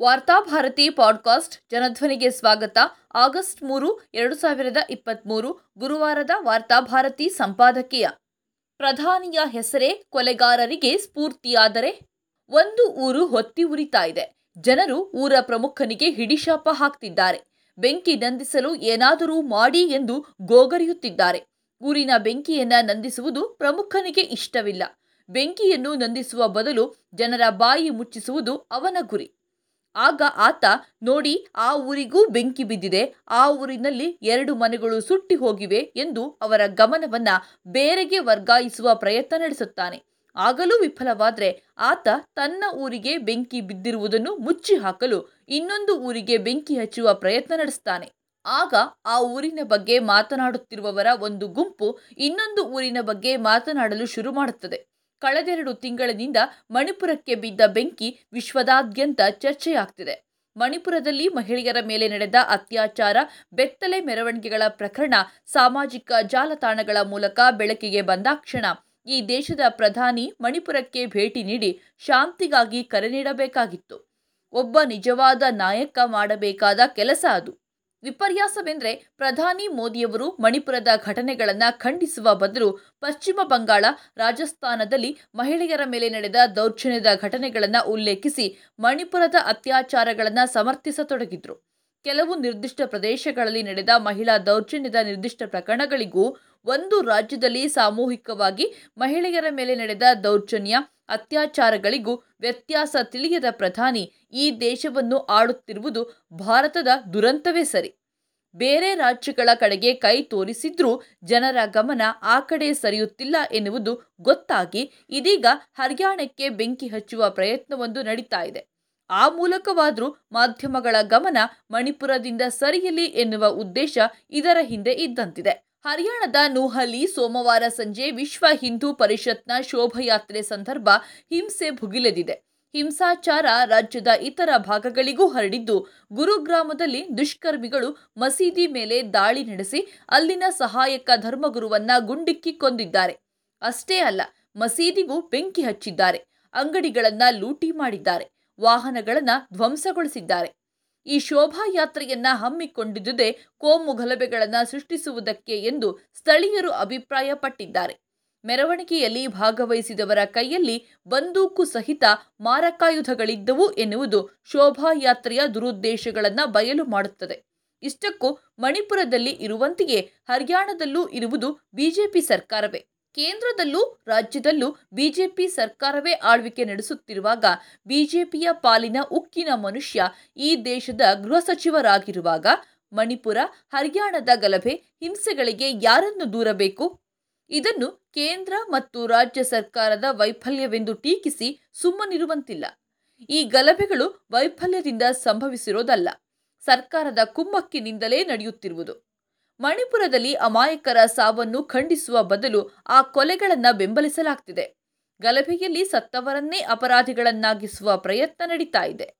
Varthabharati podcast ಜನಧ್ವನಿಗೆ ಸ್ವಾಗತ. August ಮೂರು, ಎರಡು ಸಾವಿರದ ಇಪ್ಪತ್ತ್ಮೂರು ಗುರುವಾರದ ವಾರ್ತಾಭಾರತಿ ಸಂಪಾದಕೀಯ. ಪ್ರಧಾನಿಯ ಹೆಸರೇ ಕೊಲೆಗಾರರಿಗೆ ಸ್ಫೂರ್ತಿಯಾದರೆ ಒಂದು ಊರು ಹೊತ್ತಿ ಉರಿತಾ ಇದೆ. ಜನರು ಊರ ಪ್ರಮುಖನಿಗೆ ಹಿಡಿಶಾಪ ಹಾಕ್ತಿದ್ದಾರೆ. ಬೆಂಕಿ ನಂದಿಸಲು ಏನಾದರೂ ಮಾಡಿ ಎಂದು ಗೋಗರಿಯುತ್ತಿದ್ದಾರೆ. ಊರಿನ ಬೆಂಕಿಯನ್ನ ನಂದಿಸುವುದು ಪ್ರಮುಖನಿಗೆ ಇಷ್ಟವಿಲ್ಲ. ಬೆಂಕಿಯನ್ನು ನಂದಿಸುವ ಬದಲು ಜನರ ಬಾಯಿ ಮುಚ್ಚಿಸುವುದು ಅವನ ಗುರಿ. ಆಗ ಆತ, ನೋಡಿ, ಆ ಊರಿಗೂ ಬೆಂಕಿ ಬಿದ್ದಿದೆ. ಆ ಊರಿನಲ್ಲಿ ಎರಡು ಮನೆಗಳು ಸುಟ್ಟಿ ಹೋಗಿವೆ ಎಂದು ಅವರ ಗಮನವನ್ನ ಬೇರೆಗೆ ವರ್ಗಾಯಿಸುವ ಪ್ರಯತ್ನ ನಡೆಸುತ್ತಾನೆ. ಆಗಲೂ ವಿಫಲವಾದರೆ ಆತ ತನ್ನ ಊರಿಗೆ ಬೆಂಕಿ ಬಿದ್ದಿರುವುದನ್ನು ಮುಚ್ಚಿ ಹಾಕಲು ಇನ್ನೊಂದು ಊರಿಗೆ ಬೆಂಕಿ ಹಚ್ಚುವ ಪ್ರಯತ್ನ ನಡೆಸ್ತಾನೆ. ಆಗ ಆ ಊರಿನ ಬಗ್ಗೆ ಮಾತನಾಡುತ್ತಿರುವವರ ಒಂದು ಗುಂಪು ಇನ್ನೊಂದು ಊರಿನ ಬಗ್ಗೆ ಮಾತನಾಡಲು ಶುರು ಮಾಡುತ್ತದೆ. ಕಳೆದೆರಡು ತಿಂಗಳಿನಿಂದ ಮಣಿಪುರಕ್ಕೆ ಬಿದ್ದ ಬೆಂಕಿ ವಿಶ್ವದಾದ್ಯಂತ ಚರ್ಚೆಯಾಗ್ತಿದೆ. ಮಣಿಪುರದಲ್ಲಿ ಮಹಿಳೆಯರ ಮೇಲೆ ನಡೆದ ಅತ್ಯಾಚಾರ, ಬೆತ್ತಲೆ ಮೆರವಣಿಗೆಗಳ ಪ್ರಕರಣ, ಸಾಮಾಜಿಕ ಜಾಲತಾಣಗಳ ಮೂಲಕ ಬೆಳಕಿಗೆ ಬಂದಾಕ್ಷಣ ಈ ದೇಶದ ಪ್ರಧಾನಿ ಮಣಿಪುರಕ್ಕೆ ಭೇಟಿ ನೀಡಿ ಶಾಂತಿಗಾಗಿ ಕರೆ ನೀಡಬೇಕಾಗಿತ್ತು. ಒಬ್ಬ ನಿಜವಾದ ನಾಯಕ ಮಾಡಬೇಕಾದ ಕೆಲಸ ಅದು. ವಿಪರ್ಯಾಸವೆಂದರೆ ಪ್ರಧಾನಿ ಮೋದಿಯವರು ಮಣಿಪುರದ ಘಟನೆಗಳನ್ನು ಖಂಡಿಸುವ ಬದಲು ಪಶ್ಚಿಮ ಬಂಗಾಳ ರಾಜಸ್ಥಾನದಲ್ಲಿ ಮಹಿಳೆಯರ ಮೇಲೆ ನಡೆದ ದೌರ್ಜನ್ಯದ ಘಟನೆಗಳನ್ನು ಉಲ್ಲೇಖಿಸಿ ಮಣಿಪುರದ ಅತ್ಯಾಚಾರಗಳನ್ನು ಸಮರ್ಥಿಸತೊಡಗಿದ್ರು. ಕೆಲವು ನಿರ್ದಿಷ್ಟ ಪ್ರದೇಶಗಳಲ್ಲಿ ನಡೆದ ಮಹಿಳಾ ದೌರ್ಜನ್ಯದ ನಿರ್ದಿಷ್ಟ ಪ್ರಕರಣಗಳಿಗೂ ಒಂದು ರಾಜ್ಯದಲ್ಲಿ ಸಾಮೂಹಿಕವಾಗಿ ಮಹಿಳೆಯರ ಮೇಲೆ ನಡೆದ ದೌರ್ಜನ್ಯ, ಅತ್ಯಾಚಾರಗಳಿಗೂ ವ್ಯತ್ಯಾಸ ತಿಳಿಯದ ಪ್ರಧಾನಿ ಈ ದೇಶವನ್ನು ಆಡುತ್ತಿರುವುದು ಭಾರತದ ದುರಂತವೇ ಸರಿ. ಬೇರೆ ರಾಜ್ಯಗಳ ಕಡೆಗೆ ಕೈ ತೋರಿಸಿದ್ರೂ ಜನರ ಗಮನ ಆ ಕಡೆ ಸರಿಯುತ್ತಿಲ್ಲ ಎನ್ನುವುದು ಗೊತ್ತಾಗಿ ಇದೀಗ ಹರ್ಯಾಣಕ್ಕೆ ಬೆಂಕಿ ಹಚ್ಚುವ ಪ್ರಯತ್ನವೊಂದು ನಡೀತಾ ಇದೆ. ಆ ಮೂಲಕವಾದರೂ ಮಾಧ್ಯಮಗಳ ಗಮನ ಮಣಿಪುರದಿಂದ ಸರಿಯಲಿ ಎನ್ನುವ ಉದ್ದೇಶ ಇದರ ಹಿಂದೆ ಇದ್ದಂತಿದೆ. ಹರಿಯಾಣದ ನೂಹಲಿ ಸೋಮವಾರ ಸಂಜೆ ವಿಶ್ವ ಹಿಂದೂ ಪರಿಷತ್ನ ಶೋಭಯಾತ್ರೆ ಸಂದರ್ಭ ಹಿಂಸೆ ಭುಗಿಲೆದಿದೆ. ಹಿಂಸಾಚಾರ ರಾಜ್ಯದ ಇತರ ಭಾಗಗಳಿಗೂ ಹರಡಿದ್ದು, ಗುರುಗ್ರಾಮದಲ್ಲಿ ದುಷ್ಕರ್ಮಿಗಳು ಮಸೀದಿ ಮೇಲೆ ದಾಳಿ ನಡೆಸಿ ಅಲ್ಲಿನ ಸಹಾಯಕ ಧರ್ಮಗುರುವನ್ನ ಗುಂಡಿಕ್ಕಿ ಕೊಂದಿದ್ದಾರೆ. ಅಷ್ಟೇ ಅಲ್ಲ, ಮಸೀದಿಗೂ ಬೆಂಕಿ ಹಚ್ಚಿದ್ದಾರೆ. ಅಂಗಡಿಗಳನ್ನ ಲೂಟಿ ಮಾಡಿದ್ದಾರೆ. ವಾಹನಗಳನ್ನ ಧ್ವಂಸಗೊಳಿಸಿದ್ದಾರೆ. ಈ ಶೋಭಾಯಾತ್ರೆಯನ್ನ ಹಮ್ಮಿಕೊಂಡಿದ್ದುದೇ ಕೋಮು ಗಲಭೆಗಳನ್ನು ಸೃಷ್ಟಿಸುವುದಕ್ಕೆ ಎಂದು ಸ್ಥಳೀಯರು ಅಭಿಪ್ರಾಯಪಟ್ಟಿದ್ದಾರೆ. ಮೆರವಣಿಗೆಯಲ್ಲಿ ಭಾಗವಹಿಸಿದವರ ಕೈಯಲ್ಲಿ ಬಂದೂಕು ಸಹಿತ ಮಾರಕಾಯುಧಗಳಿದ್ದವು ಎನ್ನುವುದು ಶೋಭಾಯಾತ್ರೆಯ ದುರುದ್ದೇಶಗಳನ್ನು ಬಯಲು ಮಾಡುತ್ತದೆ. ಇಷ್ಟಕ್ಕೂ ಮಣಿಪುರದಲ್ಲಿ ಇರುವಂತೆಯೇ ಹರಿಯಾಣದಲ್ಲೂ ಇರುವುದು ಬಿಜೆಪಿ ಸರ್ಕಾರವೇ. ಕೇಂದ್ರದಲ್ಲೂ ರಾಜ್ಯದಲ್ಲೂ ಬಿಜೆಪಿ ಸರ್ಕಾರವೇ ಆಳ್ವಿಕೆ ನಡೆಸುತ್ತಿರುವಾಗ ಬಿಜೆಪಿಯ ಪಾಲಿನ ಉಕ್ಕಿನ ಮನುಷ್ಯ ಈ ದೇಶದ ಗೃಹ ಸಚಿವರಾಗಿರುವಾಗ ಮಣಿಪುರ, ಹರಿಯಾಣದ ಗಲಭೆ, ಹಿಂಸೆಗಳಿಗೆ ಯಾರನ್ನು ದೂರಬೇಕು? ಇದನ್ನು ಕೇಂದ್ರ ಮತ್ತು ರಾಜ್ಯ ಸರ್ಕಾರದ ವೈಫಲ್ಯವೆಂದು ಟೀಕಿಸಿ ಸುಮ್ಮನಿರುವಂತಿಲ್ಲ. ಈ ಗಲಭೆಗಳು ವೈಫಲ್ಯದಿಂದ ಸಂಭವಿಸಿರೋದಲ್ಲ. ಸರ್ಕಾರದ ಕುಮ್ಮಕ್ಕಿನಿಂದಲೇ ನಡೆಯುತ್ತಿರುವುದು. ಮಣಿಪುರದಲ್ಲಿ ಅಮಾಯಕರ ಸಾವನ್ನು ಖಂಡಿಸುವ ಬದಲು ಆ ಕೊಲೆಗಳನ್ನು ಬೆಂಬಲಿಸಲಾಗ್ತಿದೆ. ಗಲಭೆಯಲ್ಲಿ ಸತ್ತವರನ್ನೇ ಅಪರಾಧಿಗಳನ್ನಾಗಿಸುವ ಪ್ರಯತ್ನ ನಡೀತಾ ಇದೆ.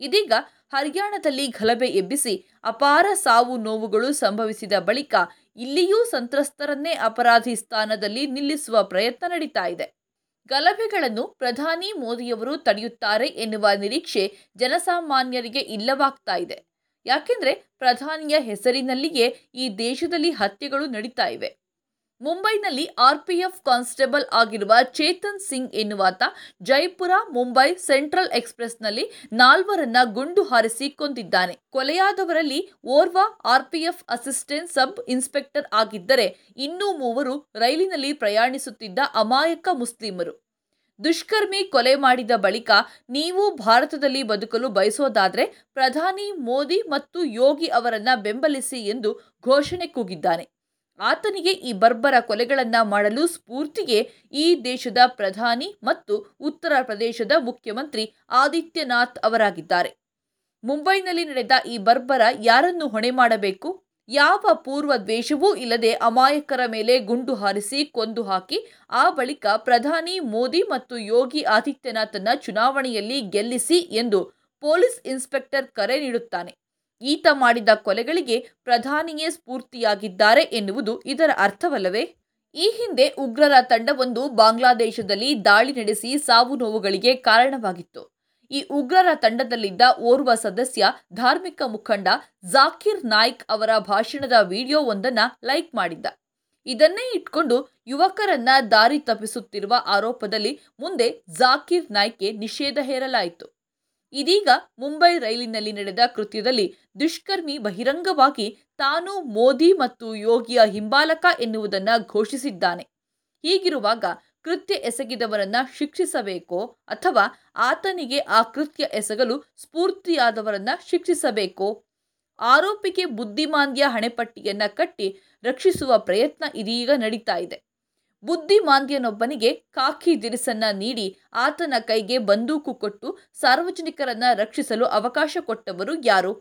ಇದೀಗ ಹರಿಯಾಣದಲ್ಲಿ ಗಲಭೆ ಎಬ್ಬಿಸಿ ಅಪಾರ ಸಾವು ನೋವುಗಳು ಸಂಭವಿಸಿದ ಬಳಿಕ ಇಲ್ಲಿಯೂ ಸಂತ್ರಸ್ತರನ್ನೇ ಅಪರಾಧಿ ಸ್ಥಾನದಲ್ಲಿ ನಿಲ್ಲಿಸುವ ಪ್ರಯತ್ನ ನಡೀತಾ ಇದೆ. ಗಲಭೆಗಳನ್ನು ಪ್ರಧಾನಿ ಮೋದಿಯವರು ತಡೆಯುತ್ತಾರೆ ಎನ್ನುವ ನಿರೀಕ್ಷೆ ಜನಸಾಮಾನ್ಯರಿಗೆ ಇಲ್ಲವಾಗ್ತಾ ಇದೆ. ಯಾಕೆಂದ್ರೆ ಪ್ರಧಾನಿಯ ಹೆಸರಿನಲ್ಲಿಯೇ ಈ ದೇಶದಲ್ಲಿ ಹತ್ಯೆಗಳು ನಡೀತಾ ಇವೆ. ಮುಂಬೈನಲ್ಲಿ ಆರ್ ಪಿ ಎಫ್ ಕಾನ್ಸ್ಟೇಬಲ್ ಆಗಿರುವ ಚೇತನ್ ಸಿಂಗ್ ಎನ್ನುವಾತ ಜೈಪುರ, ಮುಂಬೈ ಸೆಂಟ್ರಲ್ ಎಕ್ಸ್ಪ್ರೆಸ್ನಲ್ಲಿ ನಾಲ್ವರನ್ನ ಗುಂಡು ಹಾರಿಸಿ ಕೊಂದಿದ್ದಾನೆ. ಕೊಲೆಯಾದವರಲ್ಲಿ ಓರ್ವ R P F assistant sub inspector ಆಗಿದ್ದರೆ ಇನ್ನೂ ಮೂವರು ರೈಲಿನಲ್ಲಿ ಪ್ರಯಾಣಿಸುತ್ತಿದ್ದ ಅಮಾಯಕ ಮುಸ್ಲಿಮರು. ದುಷ್ಕರ್ಮಿ ಕೊಲೆ ಮಾಡಿದ ಬಳಿಕ ನೀವು ಭಾರತದಲ್ಲಿ ಬದುಕಲು ಬಯಸೋದಾದರೆ ಪ್ರಧಾನಿ ಮೋದಿ ಮತ್ತು ಯೋಗಿ ಅವರನ್ನ ಬೆಂಬಲಿಸಿ ಎಂದು ಘೋಷಣೆ ಕೂಗಿದ್ದಾನೆ. ಆತನಿಗೆ ಈ ಬರ್ಬರ ಕೊಲೆಗಳನ್ನ ಮಾಡಲು ಸ್ಫೂರ್ತಿಗೆ ಈ ದೇಶದ ಪ್ರಧಾನಿ ಮತ್ತು ಉತ್ತರ ಪ್ರದೇಶದ ಮುಖ್ಯಮಂತ್ರಿ ಆದಿತ್ಯನಾಥ್ ಅವರಾಗಿದ್ದಾರೆ. ಮುಂಬೈನಲ್ಲಿ ನಡೆದ ಈ ಬರ್ಬರ ಯಾರನ್ನು ಹೊಣೆ ಮಾಡಬೇಕು? ಯಾವ ಪೂರ್ವ ದ್ವೇಷವೂ ಇಲ್ಲದೆ ಅಮಾಯಕರ ಮೇಲೆ ಗುಂಡು ಹಾರಿಸಿ ಕೊಂದು ಹಾಕಿ, ಆ ಬಳಿಕ ಪ್ರಧಾನಿ ಮೋದಿ ಮತ್ತು ಯೋಗಿ ಆದಿತ್ಯನಾಥನ್ನ ಚುನಾವಣೆಯಲ್ಲಿ ಗೆಲ್ಲಿಸಿ ಎಂದು ಪೊಲೀಸ್ ಇನ್ಸ್ಪೆಕ್ಟರ್ ಕರೆ ನೀಡುತ್ತಾನೆ. ಈತ ಮಾಡಿದ ಕೊಲೆಗಳಿಗೆ ಪ್ರಧಾನಿಯೇ ಸ್ಫೂರ್ತಿಯಾಗಿದ್ದಾರೆ ಎನ್ನುವುದು ಇದರ ಅರ್ಥವಲ್ಲವೇ? ಈ ಹಿಂದೆ ಉಗ್ರರ ತಂಡವೊಂದು ಬಾಂಗ್ಲಾದೇಶದಲ್ಲಿ ದಾಳಿ ನಡೆಸಿ ಸಾವು ನೋವುಗಳಿಗೆ ಕಾರಣವಾಗಿತ್ತು. ಈ ಉಗ್ರರ ತಂಡದಲ್ಲಿದ್ದ ಓರ್ವ ಸದಸ್ಯ, ಧಾರ್ಮಿಕ ಮುಖಂಡ ಜಾಕಿರ್ ನಾಯ್ಕ್ ಅವರ ಭಾಷಣದ ವಿಡಿಯೋವೊಂದನ್ನು ಲೈಕ್ ಮಾಡಿದ್ದ. ಇದನ್ನೇ ಇಟ್ಕೊಂಡು ಯುವಕರನ್ನ ದಾರಿ ತಪ್ಪಿಸುತ್ತಿರುವ ಆರೋಪದಲ್ಲಿ ಮುಂದೆ ಜಾಕಿರ್ ನಾಯ್ಕ್ಗೆ ನಿಷೇಧ ಹೇರಲಾಯಿತು. ಇದೀಗ ಮುಂಬೈ ರೈಲಿನಲ್ಲಿ ನಡೆದ ಕೃತ್ಯದಲ್ಲಿ ದುಷ್ಕರ್ಮಿ ಬಹಿರಂಗವಾಗಿ ತಾನು ಮೋದಿ ಮತ್ತು ಯೋಗಿಯ ಹಿಂಬಾಲಕ ಎನ್ನುವುದನ್ನು ಘೋಷಿಸಿದ್ದಾನೆ. ಹೀಗಿರುವಾಗ ಕೃತ್ಯ ಎಸಗಿದವರನ್ನ ಶಿಕ್ಷಿಸಬೇಕೋ ಅಥವಾ ಆತನಿಗೆ ಆ ಕೃತ್ಯ ಎಸಗಲು ಸ್ಫೂರ್ತಿಯಾದವರನ್ನ ಶಿಕ್ಷಿಸಬೇಕೋ. ಆರೋಪಿಗೆ ಬುದ್ಧಿಮಾಂದ್ಯ ಹಣೆಪಟ್ಟಿಯನ್ನ ಕಟ್ಟಿ ರಕ್ಷಿಸುವ ಪ್ರಯತ್ನ ಇದೀಗ ನಡೀತಾ ಇದೆ. ಬುದ್ಧಿಮಾಂದ್ಯನೊಬ್ಬನಿಗೆ ಕಾಕಿ ದಿರಿಸನ್ನ ನೀಡಿ ಆತನ ಕೈಗೆ ಬಂದೂಕು ಕೊಟ್ಟು ಸಾರ್ವಜನಿಕರನ್ನ ರಕ್ಷಿಸಲು ಅವಕಾಶ ಕೊಟ್ಟವರು ಯಾರು?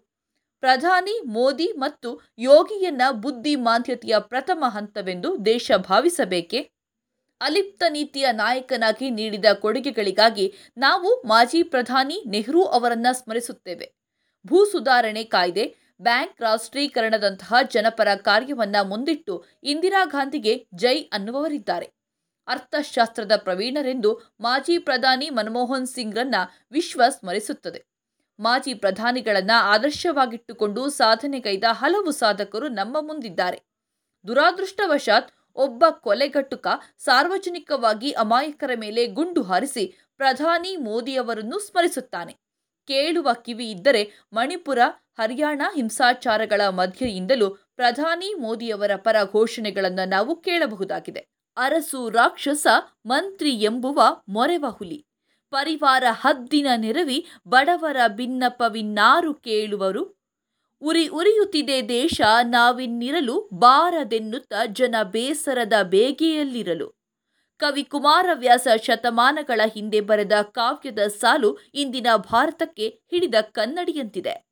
ಪ್ರಧಾನಿ, ಮೋದಿ ಮತ್ತು ಯೋಗಿಯನ್ನ ಬುದ್ಧಿಮಾಂದ್ಯತೆಯ ಪ್ರಥಮ ಹಂತವೆಂದು ದೇಶ ಭಾವಿಸಬೇಕೇ? ಅಲಿಪ್ತ ನೀತಿಯ ನಾಯಕನಾಗಿ ನೀಡಿದ ಕೊಡುಗೆಗಳಿಗಾಗಿ ನಾವು ಮಾಜಿ ಪ್ರಧಾನಿ ನೆಹರು ಅವರನ್ನ ಸ್ಮರಿಸುತ್ತೇವೆ. ಭೂ ಸುಧಾರಣೆ ಕಾಯ್ದೆ, ಬ್ಯಾಂಕ್ ರಾಷ್ಟ್ರೀಕರಣದಂತಹ ಜನಪರ ಕಾರ್ಯವನ್ನ ಮುಂದಿಟ್ಟು ಇಂದಿರಾ ಗಾಂಧಿಗೆ ಜೈ ಅನ್ನುವವರಿದ್ದಾರೆ. ಅರ್ಥಶಾಸ್ತ್ರದ ಪ್ರವೀಣರೆಂದು ಮಾಜಿ ಪ್ರಧಾನಿ ಮನಮೋಹನ್ ಸಿಂಗ್ರನ್ನ ವಿಶ್ವ ಸ್ಮರಿಸುತ್ತದೆ. ಮಾಜಿ ಪ್ರಧಾನಿಗಳನ್ನ ಆದರ್ಶವಾಗಿಟ್ಟುಕೊಂಡು ಸಾಧನೆಗೈದ ಹಲವು ಸಾಧಕರು ನಮ್ಮ ಮುಂದಿದ್ದಾರೆ. ದುರಾದೃಷ್ಟವಶಾತ್ ಒಬ್ಬ ಕೊಲೆಗಟ್ಟುಕ ಸಾರ್ವಜನಿಕವಾಗಿ ಅಮಾಯಕರ ಮೇಲೆ ಗುಂಡು ಹಾರಿಸಿ ಪ್ರಧಾನಿ ಮೋದಿಯವರನ್ನು ಸ್ಮರಿಸುತ್ತಾನೆ. ಕೇಳುವ ಕಿವಿ ಇದ್ದರೆ ಮಣಿಪುರ, ಹರಿಯಾಣ ಹಿಂಸಾಚಾರಗಳ ಮಧ್ಯೆಯಿಂದಲೂ ಪ್ರಧಾನಿ ಮೋದಿಯವರ ಪರ ಘೋಷಣೆಗಳನ್ನು ನಾವು ಕೇಳಬಹುದಾಗಿದೆ. ಅರಸು ರಾಕ್ಷಸ ಮಂತ್ರಿ ಎಂಬುವ ಮೊರೆವ ಹುಲಿ ಪರಿವಾರ ಹದ್ದಿನ ನೆರವಿ ಬಡವರ ಭಿನ್ನಪ್ಪವಿನ್ನಾರು ಕೇಳುವರು ಉರಿ ಉರಿಯುತ್ತಿದೆ ದೇಶ ನಾವಿನ್ನಿರಲು ಬಾರದೆನ್ನುತ್ತ ಜನ ಬೇಸರದ ಬೇಗೆಯಲ್ಲಿರಲು. ಕವಿ ಕುಮಾರವ್ಯಾಸ ಶತಮಾನಗಳ ಹಿಂದೆ ಬರೆದ ಕಾವ್ಯದ ಸಾಲು ಇಂದಿನ ಭಾರತಕ್ಕೆ ಹಿಡಿದ ಕನ್ನಡಿಯಂತಿದೆ.